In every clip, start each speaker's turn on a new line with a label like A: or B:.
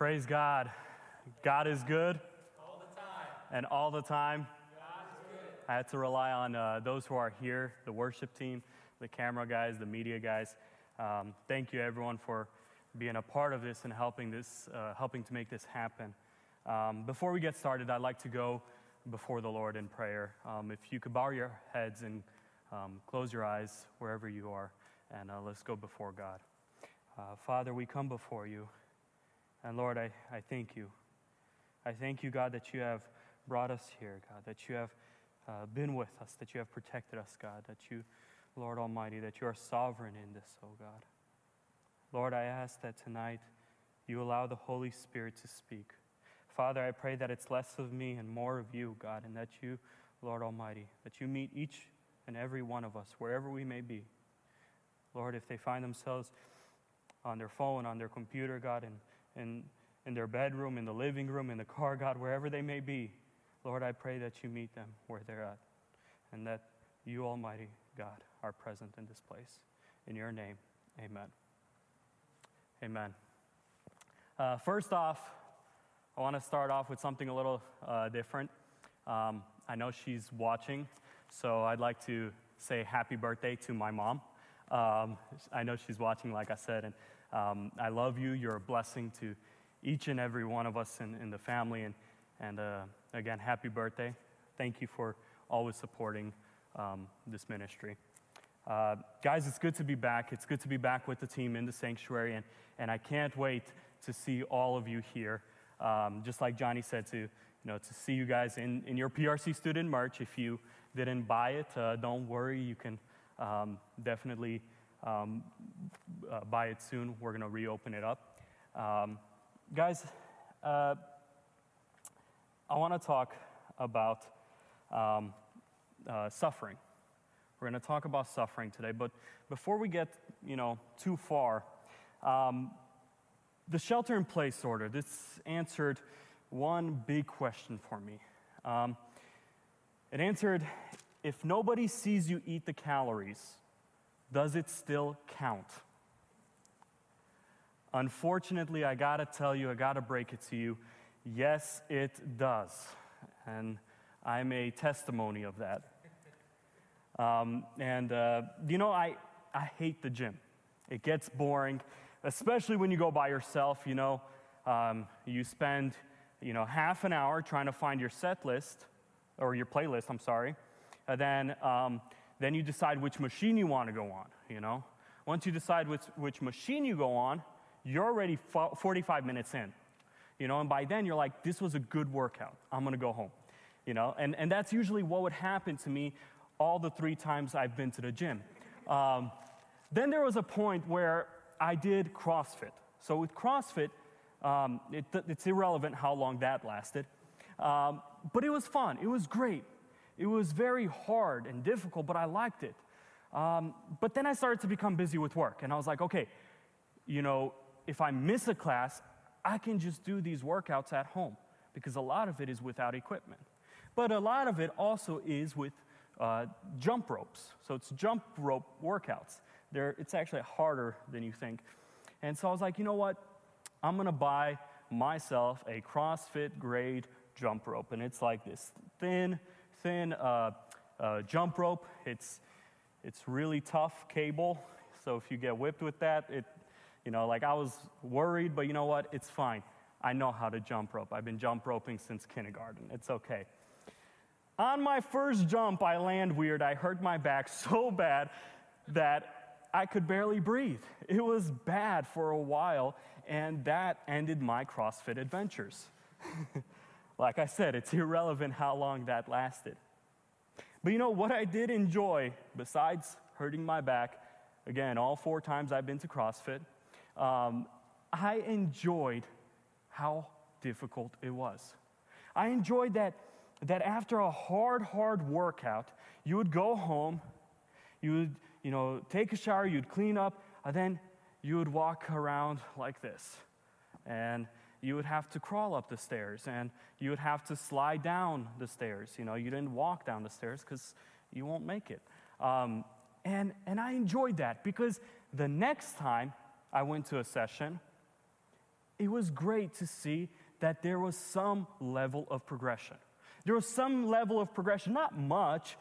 A: Praise God. God is good.
B: All the time.
A: And all the time. I had to rely on uh, those who are here, the worship team, the camera guys, the media guys. Um, thank you, everyone, for being a part of this and helping this, uh, helping to make this happen. Um, before we get started, I'd like to go before the Lord in prayer. Um, if you could bow your heads and um, close your eyes wherever you are, and uh, let's go before God. Uh, Father, we come before you, and Lord, I, I thank you. I thank you, God, that you have brought us here, God, that you have uh, been with us, that you have protected us, God, that you, Lord Almighty, that you are sovereign in this, oh God. Lord, I ask that tonight you allow the Holy Spirit to speak. Father, I pray that it's less of me and more of you, God, and that you, Lord Almighty, that you meet each and every one of us wherever we may be. Lord, if they find themselves on their phone, on their computer, God, in, in, in their bedroom, in the living room, in the car, God, wherever they may be, Lord, I pray that you meet them where they're at and that you, Almighty God, are present in this place. In your name, amen. Amen. Uh, first off, I want to start off with something a little uh, different. Um, I know she's watching, so I'd like to say happy birthday to my mom. Um, I know she's watching, like I said, and um, I love you. You're a blessing to each and every one of us in, in the family. And, and uh, again, happy birthday. Thank you for always supporting um, this ministry. Uh, guys, it's good to be back. It's good to be back with the team in the sanctuary, and, and I can't wait to see all of you here. Um, just like Johnny said, to, you know, to see you guys in, in your PRC student march. If you didn't buy it, uh, don't worry. You can um, definitely um, uh, buy it soon. We're going to reopen it up. Um, guys, uh, I want to talk about um, uh, suffering. We're going to talk about suffering today, but before we get, you know, too far, um, the shelter in place order, this answered one big question for me. Um, it answered if nobody sees you eat the calories, does it still count? Unfortunately, I gotta tell you, I gotta break it to you. Yes, it does. And I'm a testimony of that. Um, and, uh, you know, I, I hate the gym. It gets boring, especially when you go by yourself. You know, um, you spend, you know, half an hour trying to find your set list, or your playlist, I'm sorry. And then, um, then you decide which machine you want to go on, you know. Once you decide which, which machine you go on, you're already 45 minutes in, you know, and by then you're like, this was a good workout. I'm going to go home, you know. And, and that's usually what would happen to me all the three times I've been to the gym. Um, then there was a point where I did CrossFit. So with CrossFit, um, it, it's irrelevant how long that lasted. Um, but it was fun, it was great. It was very hard and difficult, but I liked it. Um, but then I started to become busy with work, and I was like, okay, you know, if I miss a class, I can just do these workouts at home because a lot of it is without equipment. But a lot of it also is with uh, jump ropes. So it's jump rope workouts. They're, it's actually harder than you think. And so I was like, you know what? I'm gonna buy myself a CrossFit grade jump rope. And it's like this thin, thin uh, uh, jump rope. It's, it's really tough cable. So if you get whipped with that, it, you know, like I was worried, but you know what? It's fine. I know how to jump rope. I've been jump roping since kindergarten. It's okay. On my first jump, I land weird. I hurt my back so bad that I could barely breathe. It was bad for a while, and that ended my CrossFit adventures. like I said, it's irrelevant how long that lasted. But you know what I did enjoy, besides hurting my back, again, all four times I've been to CrossFit, um, I enjoyed how difficult it was. I enjoyed that that after a hard, hard workout, you would go home, you would, you know, take a shower, you'd clean up, and then you would walk around like this. And you would have to crawl up the stairs and you would have to slide down the stairs. You know, you didn't walk down the stairs because you won't make it. Um, and, and I enjoyed that because the next time I went to a session, it was great to see that there was some level of progression. There was some level of progression, not much,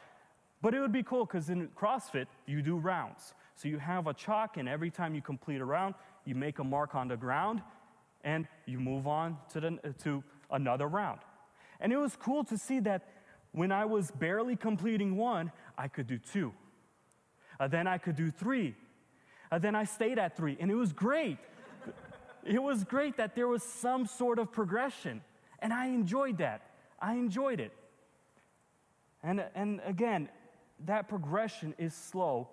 A: but it would be cool because in CrossFit, you do rounds. So you have a chalk, and every time you complete a round, you make a mark on the ground, and you move on to, the, to another round. And it was cool to see that when I was barely completing one, I could do two. Uh, then I could do three. Uh, then I stayed at three, and it was great. it was great that there was some sort of progression, and I enjoyed that. I enjoyed it. And, and again, that progression is slow,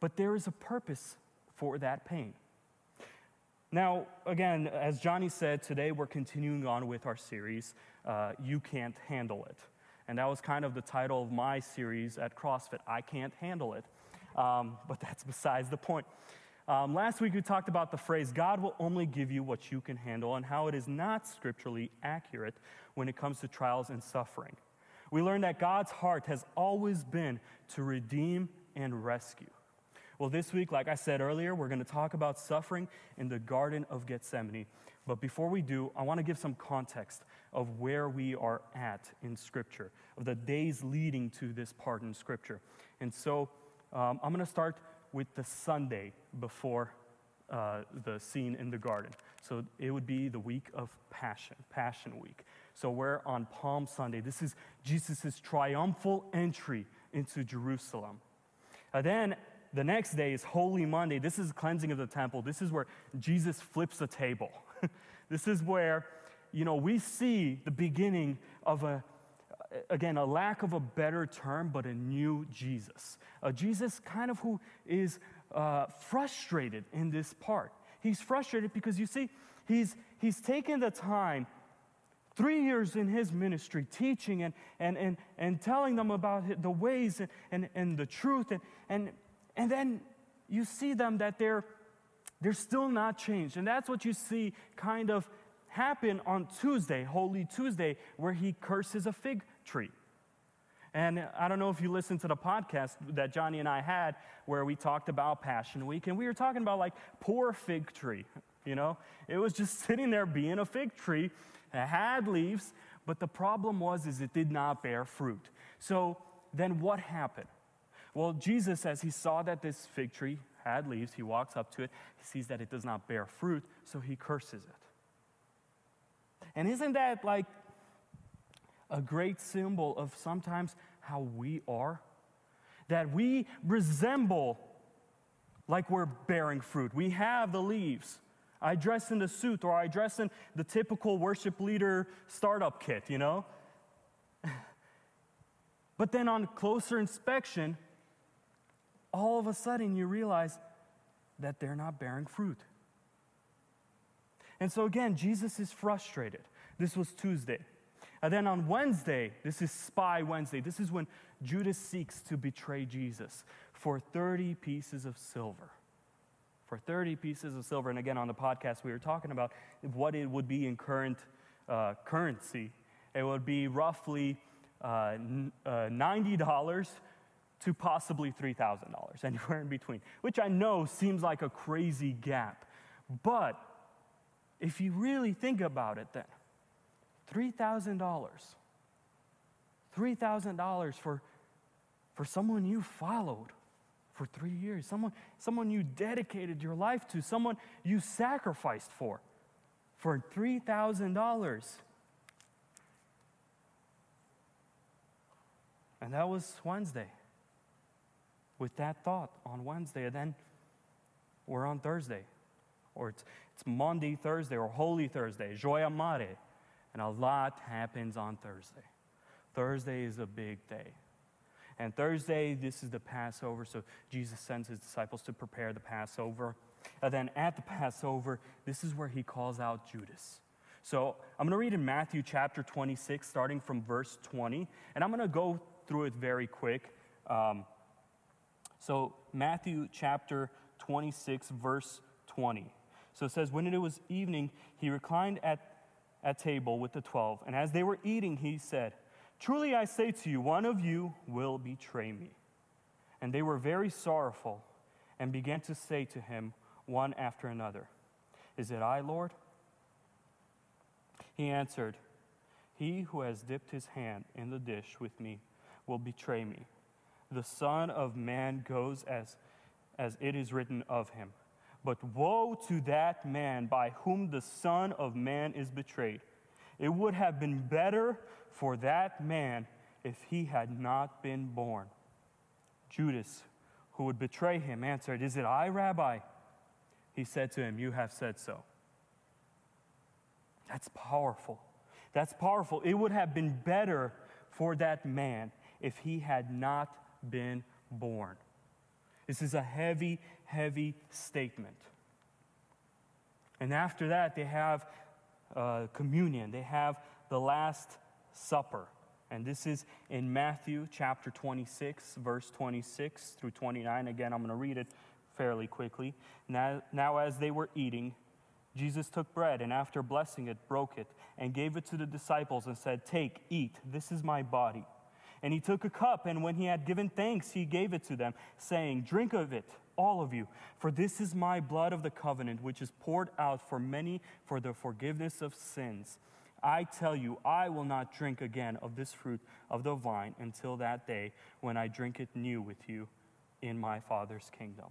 A: but there is a purpose for that pain. Now, again, as Johnny said, today we're continuing on with our series, uh, You Can't Handle It. And that was kind of the title of my series at CrossFit, I Can't Handle It. Um, but that's besides the point. Um, last week we talked about the phrase, God will only give you what you can handle, and how it is not scripturally accurate when it comes to trials and suffering. We learned that God's heart has always been to redeem and rescue. Well, this week, like I said earlier, we're going to talk about suffering in the Garden of Gethsemane. But before we do, I want to give some context of where we are at in Scripture, of the days leading to this part in Scripture. And so um, I'm going to start with the Sunday before uh, the scene in the garden. So it would be the week of Passion, Passion Week. So we're on Palm Sunday. This is Jesus' triumphal entry into Jerusalem. And then the next day is Holy Monday. This is cleansing of the temple. This is where Jesus flips the table. this is where, you know, we see the beginning of a, again, a lack of a better term, but a new Jesus. A Jesus kind of who is uh, frustrated in this part. He's frustrated because you see, he's, he's taken the time three years in his ministry teaching and, and, and, and telling them about the ways and, and, and the truth and, and and then you see them that they're, they're still not changed. And that's what you see kind of happen on Tuesday, Holy Tuesday, where he curses a fig tree. And I don't know if you listened to the podcast that Johnny and I had where we talked about Passion Week, and we were talking about like poor fig tree. You know, it was just sitting there being a fig tree. It had leaves, but the problem was is it did not bear fruit. So then what happened? Well, Jesus, as he saw that this fig tree had leaves, he walks up to it, he sees that it does not bear fruit, so he curses it. And isn't that like a great symbol of sometimes how we are? That we resemble like we're bearing fruit. We have the leaves. I dress in the suit or I dress in the typical worship leader startup kit, you know? but then on closer inspection, all of a sudden you realize that they're not bearing fruit. And so again, Jesus is frustrated. This was Tuesday. And then on Wednesday, this is Spy Wednesday. This is when Judas seeks to betray Jesus for 30 pieces of silver. For 30 pieces of silver. And again, on the podcast, we were talking about what it would be in current uh, currency. It would be roughly uh, uh, $90 to possibly $3,000, anywhere in between, which I know seems like a crazy gap. But if you really think about it, then $3,000, $3,000 for, for someone you followed for three years, someone, someone you dedicated your life to, someone you sacrificed for, for $3,000. And that was Wednesday with that thought on Wednesday. And then we're on Thursday, or it's, it's Maundy, Thursday, or Holy Thursday, Joia Mare. And a lot happens on Thursday. Thursday is a big day. And Thursday, this is the Passover, so Jesus sends his disciples to prepare the Passover. And then at the Passover, this is where he calls out Judas. So I'm going to read in Matthew chapter 26, starting from verse 20, and I'm going to go through it very quick. Um, so, Matthew chapter 26, verse 20. So it says, When it was evening, he reclined at, at table with the twelve, and as they were eating, he said, Truly I say to you, one of you will betray me. And they were very sorrowful and began to say to him one after another, Is it I, Lord? He answered, He who has dipped his hand in the dish with me will betray me. The Son of Man goes as, as it is written of him. But woe to that man by whom the Son of Man is betrayed. It would have been better for that man if he had not been born. Judas, who would betray him, answered, Is it I, Rabbi? He said to him, You have said so. That's powerful. That's powerful. It would have been better for that man if he had not been born. This is a heavy, heavy statement. And after that, they have uh, communion, they have the Last Supper. And this is in Matthew chapter 26, verse 26 through 29. Again, I'm going to read it fairly quickly. Now, now, as they were eating, Jesus took bread and after blessing it, broke it and gave it to the disciples and said, Take, eat, this is my body. And he took a cup, and when he had given thanks, he gave it to them, saying, Drink of it, all of you, for this is my blood of the covenant, which is poured out for many for the forgiveness of sins. I tell you, I will not drink again of this fruit of the vine until that day when I drink it new with you in my Father's kingdom.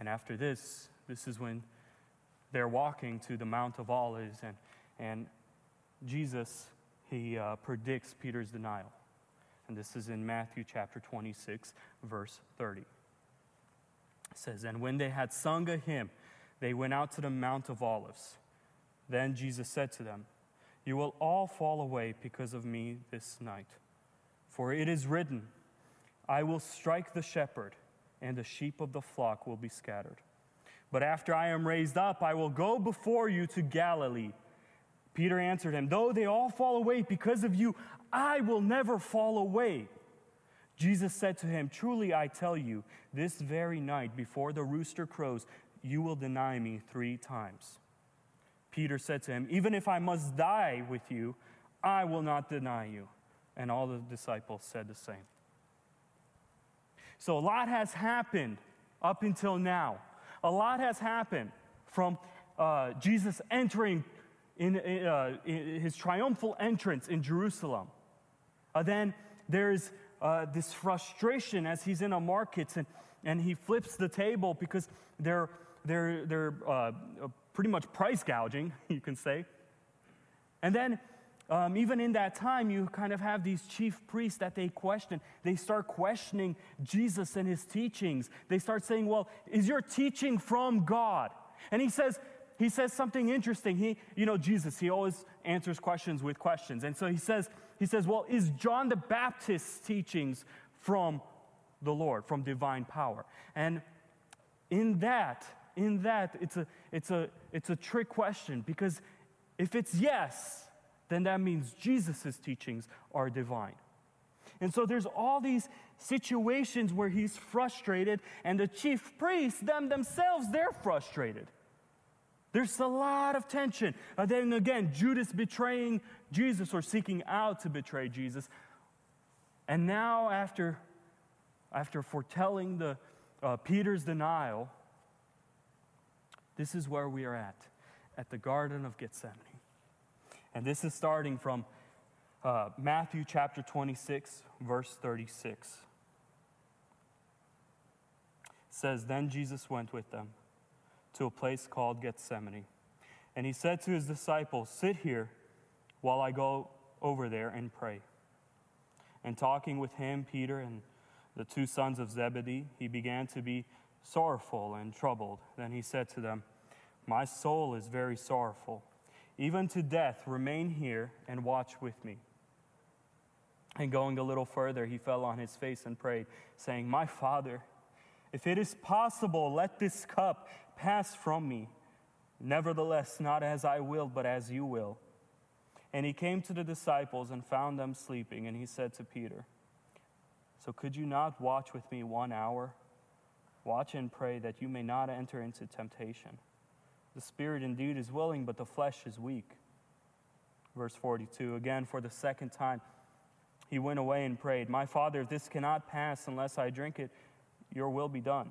A: And after this, this is when they're walking to the Mount of Olives, and, and Jesus, he uh, predicts Peter's denial. And this is in Matthew chapter 26, verse 30. It says, And when they had sung a hymn, they went out to the Mount of Olives. Then Jesus said to them, You will all fall away because of me this night. For it is written, I will strike the shepherd, and the sheep of the flock will be scattered. But after I am raised up, I will go before you to Galilee. Peter answered him, Though they all fall away because of you, I will never fall away. Jesus said to him, Truly I tell you, this very night before the rooster crows, you will deny me three times. Peter said to him, Even if I must die with you, I will not deny you. And all the disciples said the same. So a lot has happened up until now. A lot has happened from uh, Jesus entering in, uh, in, his triumphal entrance in Jerusalem. Uh, then there's uh, this frustration as he's in a market and, and he flips the table because they're, they're, they're uh, pretty much price gouging, you can say. And then um, even in that time, you kind of have these chief priests that they question. They start questioning Jesus and his teachings. They start saying, Well, is your teaching from God? And he says, he says something interesting. He, you know, Jesus, he always answers questions with questions. And so he says, he says, Well, is John the Baptist's teachings from the Lord, from divine power? And in that, in that, it's a, it's a, it's a trick question because if it's yes, then that means Jesus' teachings are divine. And so there's all these situations where he's frustrated, and the chief priests, them themselves, they're frustrated. There's a lot of tension. And then again, Judas betraying Jesus or seeking out to betray Jesus. And now, after, after foretelling the, uh, Peter's denial, this is where we are at, at the Garden of Gethsemane. And this is starting from uh, Matthew chapter 26, verse 36. It says, Then Jesus went with them to a place called Gethsemane. And he said to his disciples, Sit here while I go over there and pray. And talking with him, Peter and the two sons of Zebedee, he began to be sorrowful and troubled. Then he said to them, My soul is very sorrowful even to death, remain here and watch with me. And going a little further, he fell on his face and prayed, saying, My Father, if it is possible, let this cup pass from me. Nevertheless, not as I will, but as you will. And he came to the disciples and found them sleeping, and he said to Peter, So could you not watch with me one hour? Watch and pray that you may not enter into temptation. The spirit indeed is willing, but the flesh is weak. Verse 42 again, for the second time, he went away and prayed, My Father, if this cannot pass unless I drink it, your will be done.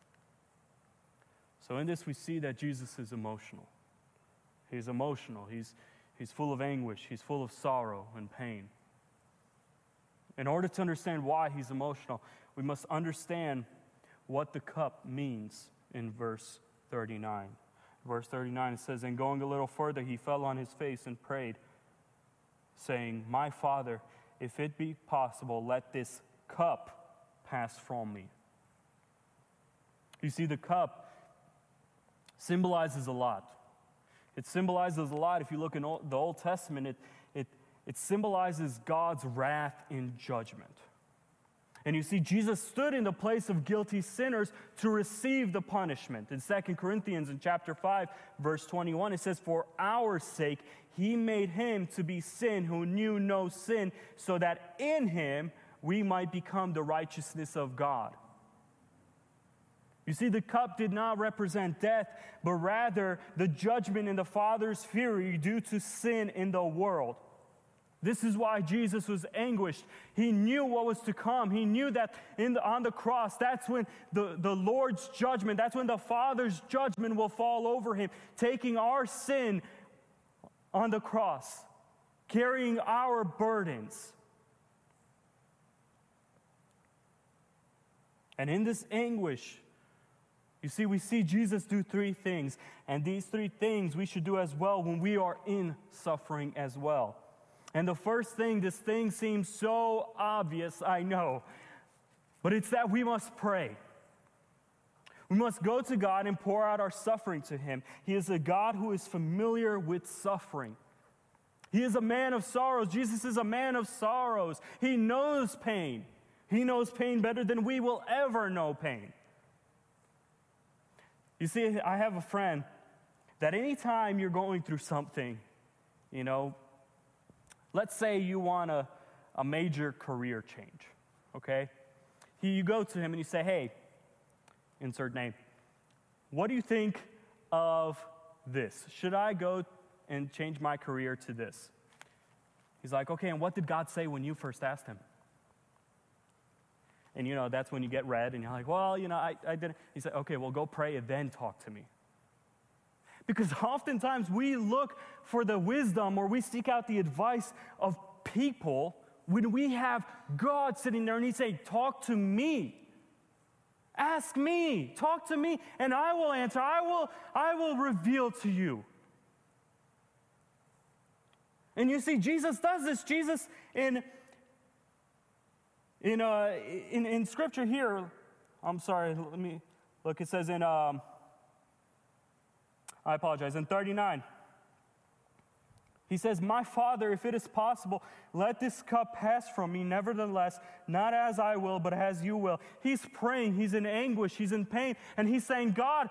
A: So, in this, we see that Jesus is emotional. He's emotional. He's, he's full of anguish. He's full of sorrow and pain. In order to understand why he's emotional, we must understand what the cup means in verse 39. Verse 39 it says, And going a little further, he fell on his face and prayed, saying, My Father, if it be possible, let this cup pass from me. You see, the cup symbolizes a lot. It symbolizes a lot. If you look in the Old Testament, it, it, it symbolizes God's wrath in judgment. And you see, Jesus stood in the place of guilty sinners to receive the punishment. In 2 Corinthians, in chapter 5, verse 21, it says, For our sake, he made him to be sin who knew no sin, so that in him we might become the righteousness of God. You see, the cup did not represent death, but rather the judgment and the Father's fury due to sin in the world. This is why Jesus was anguished. He knew what was to come. He knew that the, on the cross, that's when the, the Lord's judgment, that's when the Father's judgment will fall over him, taking our sin on the cross, carrying our burdens. And in this anguish, you see, we see Jesus do three things, and these three things we should do as well when we are in suffering as well. And the first thing, this thing seems so obvious, I know, but it's that we must pray. We must go to God and pour out our suffering to Him. He is a God who is familiar with suffering. He is a man of sorrows. Jesus is a man of sorrows. He knows pain. He knows pain better than we will ever know pain. You see, I have a friend that anytime you're going through something, you know, Let's say you want a, a major career change, okay? You go to him and you say, hey, insert name, what do you think of this? Should I go and change my career to this? He's like, okay, and what did God say when you first asked him? And you know, that's when you get red and you're like, well, you know, I, I didn't. He said, okay, well, go pray and then talk to me. Because oftentimes we look for the wisdom or we seek out the advice of people when we have God sitting there and He's saying, Talk to me. Ask me, talk to me, and I will answer. I will, I will reveal to you. And you see, Jesus does this. Jesus in in uh, in, in scripture here, I'm sorry, let me look. It says in um, I apologize, in 39. He says, My Father, if it is possible, let this cup pass from me. Nevertheless, not as I will, but as you will. He's praying, he's in anguish, he's in pain, and he's saying, God,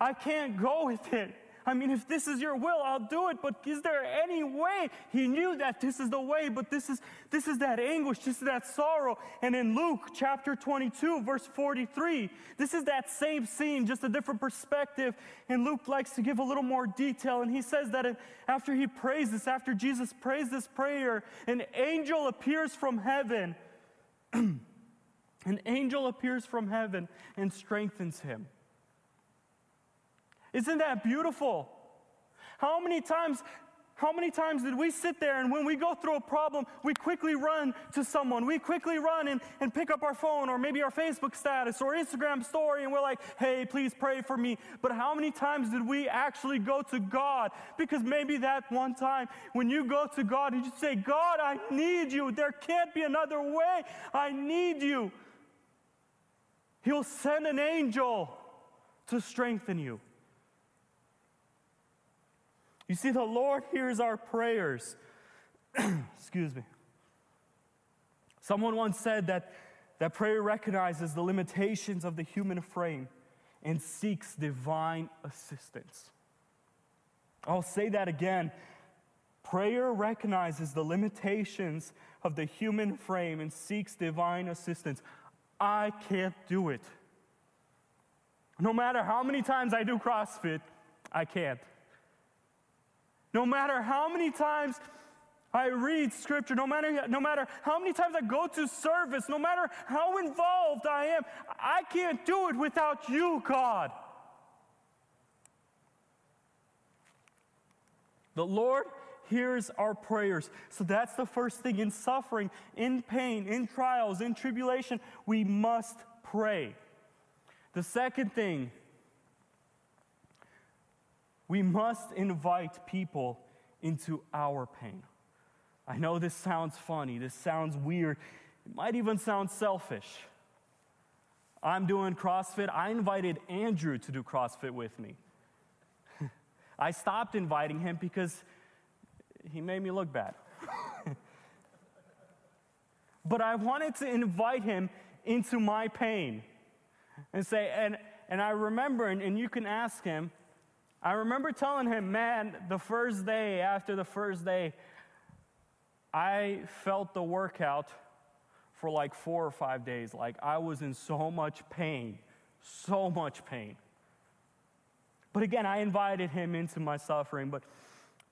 A: I can't go with it. I mean, if this is your will, I'll do it. But is there any way? He knew that this is the way, but this is this is that anguish, this is that sorrow. And in Luke chapter 22, verse 43, this is that same scene, just a different perspective. And Luke likes to give a little more detail. And he says that after he prays this, after Jesus prays this prayer, an angel appears from heaven. an angel appears from heaven and strengthens him. Isn't that beautiful? How many times how many times did we sit there and when we go through a problem, we quickly run to someone? We quickly run and, and pick up our phone or maybe our Facebook status or Instagram story and we're like, hey, please pray for me. But how many times did we actually go to God? Because maybe that one time when you go to God and you say, God, I need you. There can't be another way. I need you. He'll send an angel to strengthen you. You see, the Lord hears our prayers. Excuse me. Someone once said that, that prayer recognizes the limitations of the human frame and seeks divine assistance. I'll say that again. Prayer recognizes the limitations of the human frame and seeks divine assistance. I can't do it. No matter how many times I do CrossFit, I can't. No matter how many times I read scripture, no matter, no matter how many times I go to service, no matter how involved I am, I can't do it without you, God. The Lord hears our prayers. So that's the first thing. In suffering, in pain, in trials, in tribulation, we must pray. The second thing, we must invite people into our pain. I know this sounds funny, this sounds weird, it might even sound selfish. I'm doing CrossFit. I invited Andrew to do CrossFit with me. I stopped inviting him because he made me look bad. but I wanted to invite him into my pain and say, and, and I remember, and, and you can ask him, I remember telling him, man, the first day, after the first day, I felt the workout for like four or five days. Like I was in so much pain, so much pain. But again, I invited him into my suffering. But,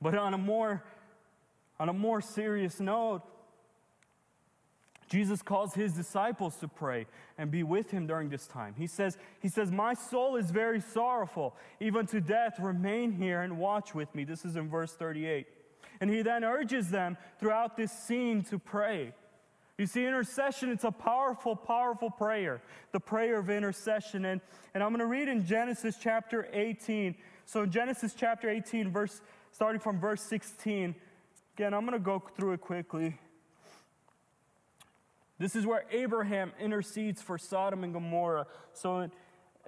A: but on a more on a more serious note, Jesus calls his disciples to pray and be with him during this time. He says, he says, My soul is very sorrowful, even to death. Remain here and watch with me. This is in verse 38. And he then urges them throughout this scene to pray. You see, intercession, it's a powerful, powerful prayer, the prayer of intercession. And, and I'm going to read in Genesis chapter 18. So in Genesis chapter 18, verse, starting from verse 16, again, I'm going to go through it quickly. This is where Abraham intercedes for Sodom and Gomorrah. So in,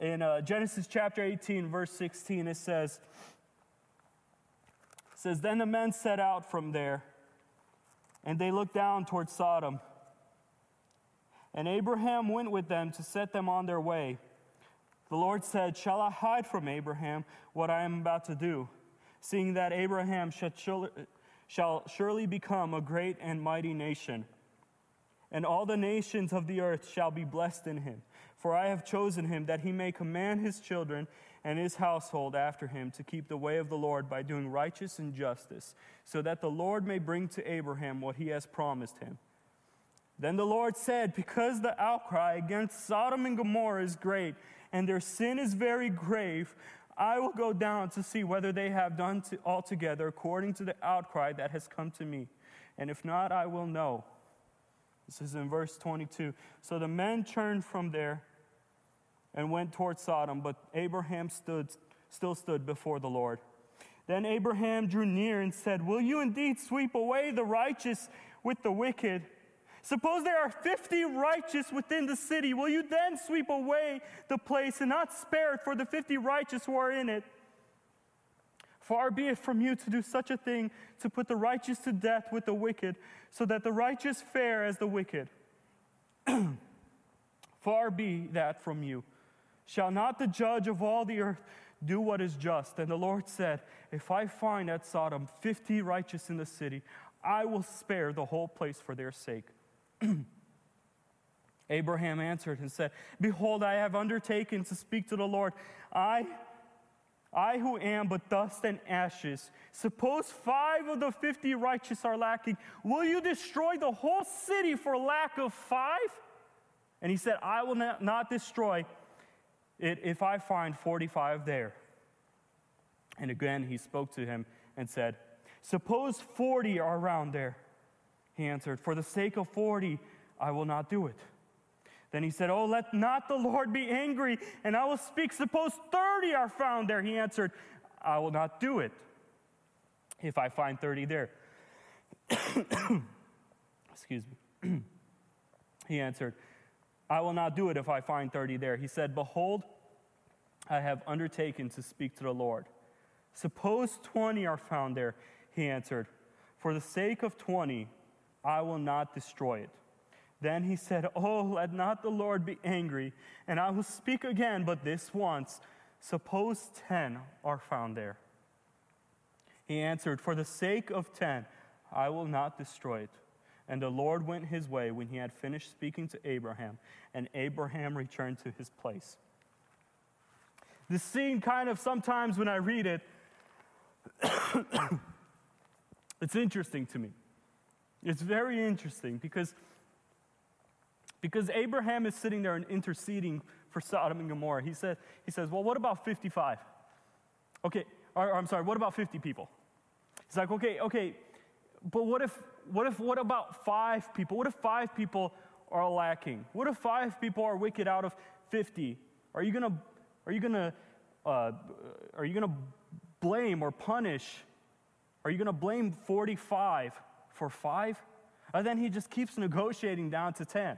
A: in uh, Genesis chapter 18, verse 16, it says, it says, Then the men set out from there, and they looked down toward Sodom. And Abraham went with them to set them on their way. The Lord said, Shall I hide from Abraham what I am about to do, seeing that Abraham shall surely become a great and mighty nation? And all the nations of the earth shall be blessed in him. For I have chosen him that he may command his children and his household after him to keep the way of the Lord by doing righteous and justice, so that the Lord may bring to Abraham what he has promised him. Then the Lord said, Because the outcry against Sodom and Gomorrah is great, and their sin is very grave, I will go down to see whether they have done to, altogether according to the outcry that has come to me. And if not, I will know. This is in verse 22. So the men turned from there and went toward Sodom, but Abraham stood, still stood before the Lord. Then Abraham drew near and said, Will you indeed sweep away the righteous with the wicked? Suppose there are 50 righteous within the city. Will you then sweep away the place and not spare it for the 50 righteous who are in it? Far be it from you to do such a thing, to put the righteous to death with the wicked, so that the righteous fare as the wicked. Far be that from you. Shall not the judge of all the earth do what is just? And the Lord said, If I find at Sodom fifty righteous in the city, I will spare the whole place for their sake. Abraham answered and said, Behold, I have undertaken to speak to the Lord. I I who am but dust and ashes. Suppose five of the fifty righteous are lacking. Will you destroy the whole city for lack of five? And he said, I will not destroy it if I find 45 there. And again he spoke to him and said, Suppose 40 are around there. He answered, For the sake of 40, I will not do it. Then he said, Oh, let not the Lord be angry, and I will speak. Suppose 30 are found there. He answered, I will not do it if I find 30 there. Excuse me. he answered, I will not do it if I find 30 there. He said, Behold, I have undertaken to speak to the Lord. Suppose 20 are found there. He answered, For the sake of 20, I will not destroy it. Then he said, Oh, let not the Lord be angry, and I will speak again, but this once. Suppose ten are found there. He answered, For the sake of ten, I will not destroy it. And the Lord went his way when he had finished speaking to Abraham, and Abraham returned to his place. This scene, kind of sometimes when I read it, it's interesting to me. It's very interesting because, because Abraham is sitting there and interceding for Sodom and Gomorrah. He, said, he says, Well, what about 55? Okay, or, or I'm sorry, what about 50 people? He's like, Okay, okay, but what if, what if, what about five people? What if five people are lacking? What if five people are wicked out of 50? Are you gonna, are you gonna, uh, are you gonna blame or punish? Are you gonna blame 45 for five? And then he just keeps negotiating down to 10.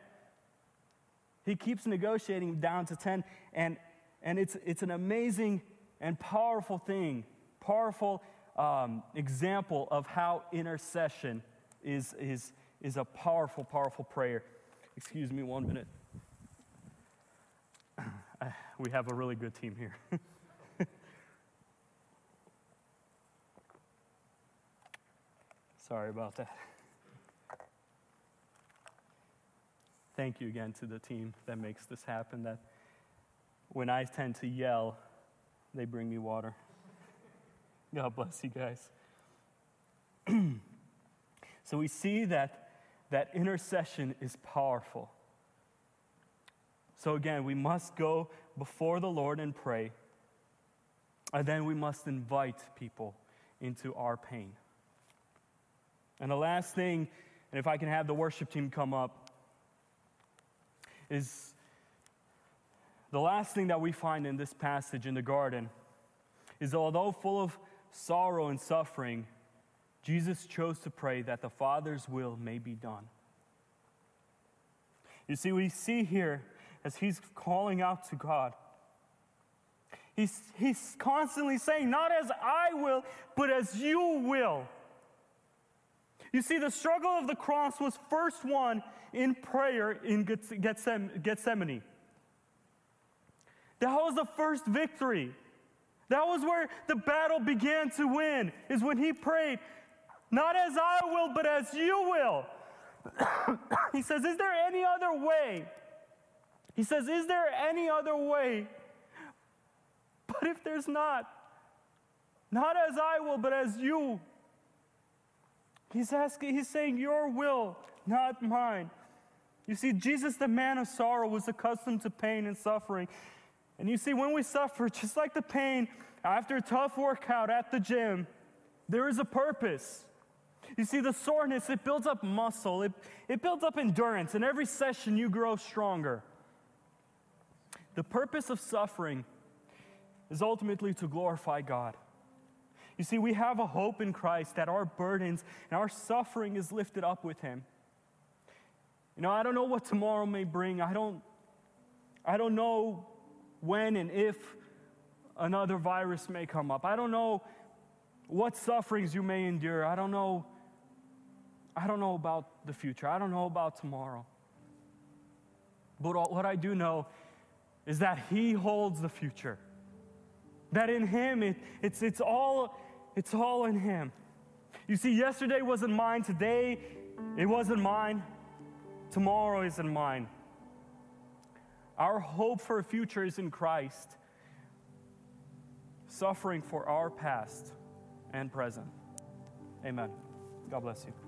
A: He keeps negotiating down to 10, and, and it's, it's an amazing and powerful thing, powerful um, example of how intercession is, is, is a powerful, powerful prayer. Excuse me one minute. we have a really good team here. Sorry about that. Thank you again to the team that makes this happen. That when I tend to yell, they bring me water. God bless you guys. so we see that, that intercession is powerful. So again, we must go before the Lord and pray. And then we must invite people into our pain. And the last thing, and if I can have the worship team come up, is the last thing that we find in this passage in the garden is although full of sorrow and suffering, Jesus chose to pray that the Father's will may be done. You see, we see here as he's calling out to God, he's, he's constantly saying, Not as I will, but as you will. You see, the struggle of the cross was first won in prayer in Gethsemane. That was the first victory. That was where the battle began to win, is when he prayed, Not as I will, but as you will. he says, Is there any other way? He says, Is there any other way? But if there's not, not as I will, but as you He's asking, he's saying, Your will, not mine. You see, Jesus, the man of sorrow, was accustomed to pain and suffering. And you see, when we suffer, just like the pain after a tough workout at the gym, there is a purpose. You see, the soreness, it builds up muscle, it, it builds up endurance, and every session you grow stronger. The purpose of suffering is ultimately to glorify God. You see, we have a hope in Christ that our burdens and our suffering is lifted up with Him. You know, I don't know what tomorrow may bring. I don't, I don't know when and if another virus may come up. I don't know what sufferings you may endure. I don't know. I don't know about the future. I don't know about tomorrow. But what I do know is that He holds the future. That in Him, it, it's, it's all it's all in Him. You see, yesterday wasn't mine, today it wasn't mine, tomorrow isn't mine. Our hope for a future is in Christ, suffering for our past and present. Amen. God bless you.